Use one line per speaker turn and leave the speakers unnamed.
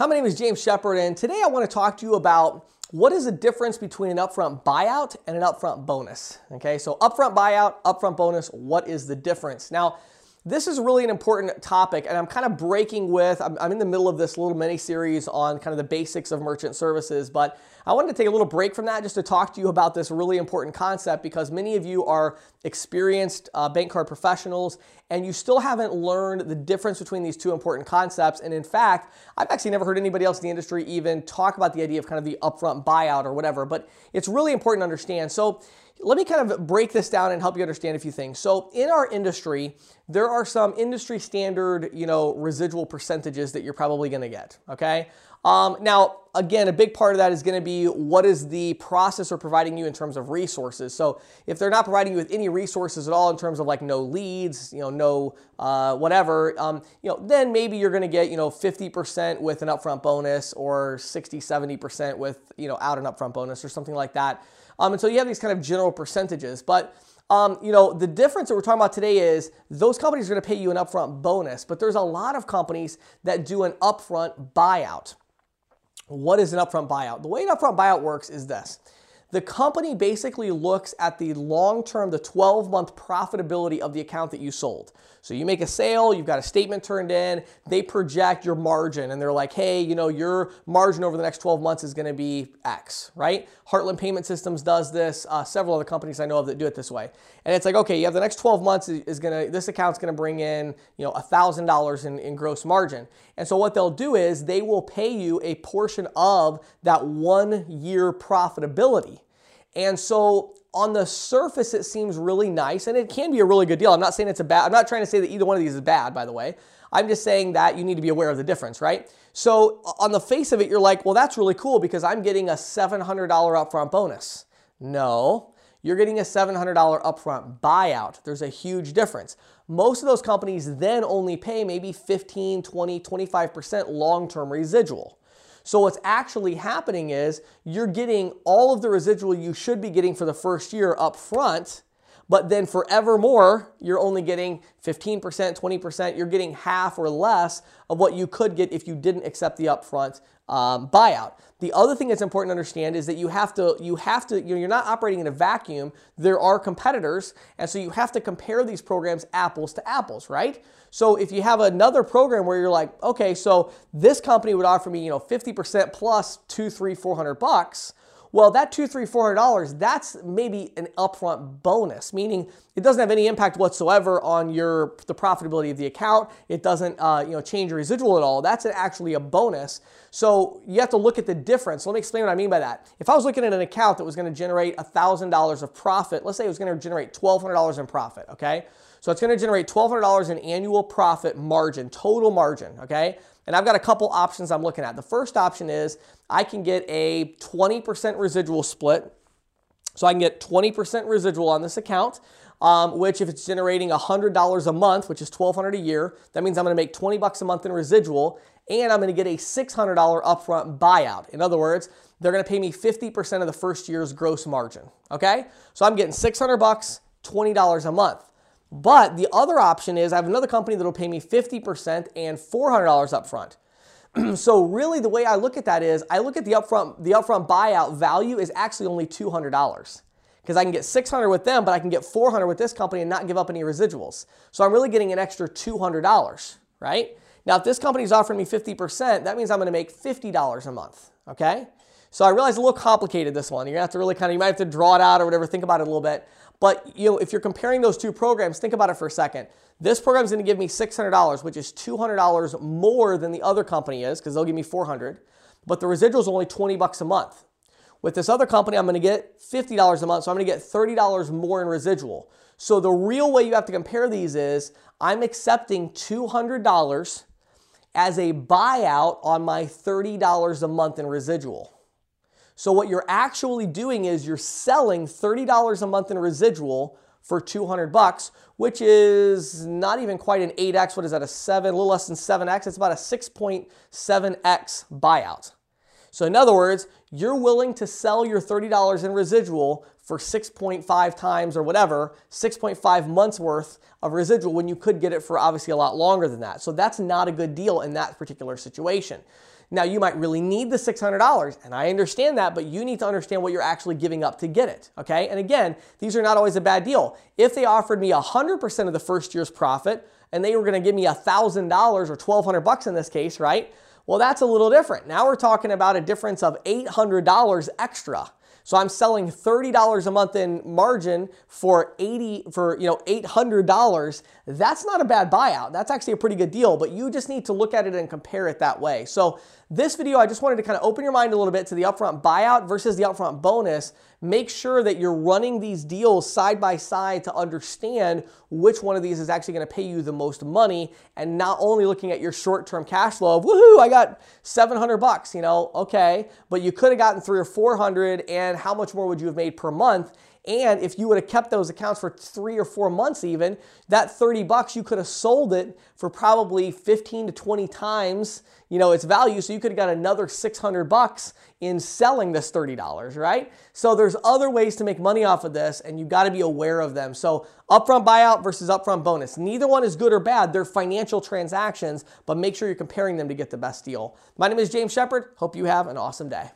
Hi, my name is James Shepard, and today I want to talk to you about what is the difference between an upfront buyout and an upfront bonus. Okay, so upfront buyout, upfront bonus, what is the difference? Now, this is really an important topic, and I'm kind of breaking with, I'm, I'm, in the middle of this little mini series on kind of the basics of merchant services, but I wanted to take a little break from that just to talk to you about this really important concept because many of you are experienced uh, bank card professionals and you still haven't learned the difference between these two important concepts. And in fact, I've actually never heard anybody else in the industry even talk about the idea of kind of the upfront buyout or whatever, but it's really important to understand. So let me kind of break this down and help you understand a few things. So in our industry, there are some industry standard, you know, residual percentages that you're probably going to get, okay? Um, now, again, a big part of that is going to be what is the processor providing you in terms of resources. So if they're not providing you with any resources at all in terms of like no leads, you know, no uh, whatever, um, you know, then maybe you're going to get, you know, 50% with an upfront bonus or 60, 70% with, you know, out an upfront bonus or something like that. Um, and so you have these kind of general percentages. But um, you know, the difference that we're talking about today is those companies are going to pay you an upfront bonus, but there's a lot of companies that do an upfront buyout. What is an upfront buyout? The way an upfront buyout works is this. The company basically looks at the long term, the 12 month profitability of the account that you sold. So you make a sale, you've got a statement turned in, they project your margin and they're like, hey, you know, your margin over the next 12 months is gonna be X, right? Heartland Payment Systems does this, uh, several other companies I know of that do it this way. And it's like, okay, you have the next 12 months is gonna, this account's gonna bring in, you know, $1,000 in, in gross margin. And so what they'll do is they will pay you a portion of that one year profitability. And so on the surface, it seems really nice and it can be a really good deal. I'm not saying it's a bad, I'm not trying to say that either one of these is bad, by the way. I'm just saying that you need to be aware of the difference, right? So on the face of it, you're like, well, that's really cool because I'm getting a $700 upfront bonus. No, you're getting a $700 upfront buyout. There's a huge difference. Most of those companies then only pay maybe 15, 20, 25% long-term residual. So what's actually happening is you're getting all of the residual you should be getting for the first year up front, but then forevermore, you're only getting 15%, 20%. You're getting half or less of what you could get if you didn't accept the upfront um, buyout. The other thing that's important to understand is that you have to, you have to, you know, you're not operating in a vacuum. There are competitors, and so you have to compare these programs apples to apples, right? So if you have another program where you're like, okay, so this company would offer me, you know, 50% plus two, bucks. Well, that two, three, four hundred dollars, that's maybe an upfront bonus, meaning it doesn't have any impact whatsoever on your the profitability of the account. It doesn't uh, you know change your residual at all. That's actually a bonus. So you have to look at the difference. Let me explain what I mean by that. If I was looking at an account that was going to generate thousand dollars of profit, let's say it was going to generate twelve hundred dollars in profit, okay? So it's going to generate $1,200 in annual profit margin, total margin, okay? And I've got a couple options I'm looking at. The first option is I can get a 20% residual split. So I can get 20% residual on this account, um, which if it's generating $100 a month, which is 1,200 a year, that means I'm going to make 20 bucks a month in residual, and I'm going to get a $600 upfront buyout. In other words, they're going to pay me 50% of the first year's gross margin. Okay, so I'm getting 600 bucks, $20 a month. But the other option is I have another company that'll pay me 50% and $400 upfront. so really the way I look at that is I look at the upfront the upfront buyout value is actually only $200 because I can get 600 with them, but I can get 400 with this company and not give up any residuals. So I'm really getting an extra $200, right? Now, if this company is offering me 50%, that means I'm going to make $50 a month, okay? So I realize a little complicated this one. You're gonna have to really kind of, you might have to draw it out or whatever, think about it a little bit. But you know, if you're comparing those two programs, think about it for a second. This program is gonna give me $600, which is $200 more than the other company is, because they'll give me 400. But the residual is only 20 bucks a month. With this other company, I'm gonna get $50 a month, so I'm gonna get $30 more in residual. So the real way you have to compare these is I'm accepting $200 as a buyout on my $30 a month in residual. So what you're actually doing is you're selling $30 a month in residual for 200 bucks, which is not even quite an 8x. What is that? A 7, a little less than 7x. It's about a 6.7x buyout. So in other words, you're willing to sell your $30 in residual for 6.5 times or whatever, 6.5 months worth of residual when you could get it for obviously a lot longer than that. So that's not a good deal in that particular situation. Now, you might really need the $600, and I understand that, but you need to understand what you're actually giving up to get it, okay? And again, these are not always a bad deal. If they offered me 100% of the first year's profit, and they were gonna give me $1,000 or 1200 bucks in this case, right? Well, that's a little different. Now we're talking about a difference of $800 extra. So I'm selling $30 a month in margin for 80 for, you know, $800. That's not a bad buyout. That's actually a pretty good deal, but you just need to look at it and compare it that way. So this video, I just wanted to kind of open your mind a little bit to the upfront buyout versus the upfront bonus. Make sure that you're running these deals side by side to understand which one of these is actually going to pay you the most money and not only looking at your short-term cash flow of, woohoo, I got 700 bucks, you know, okay, but you could have gotten three or 400 and how much more would you have made per month? And if you would have kept those accounts for three or four months even, that 30 bucks, you could have sold it for probably 15 to 20 times, you know, its value. So you could have got another 600 bucks in selling this $30, right? So there's other ways to make money off of this and you've got to be aware of them. So upfront buyout versus upfront bonus. Neither one is good or bad. They're financial transactions, but make sure you're comparing them to get the best deal. My name is James Shepard. Hope you have an awesome day.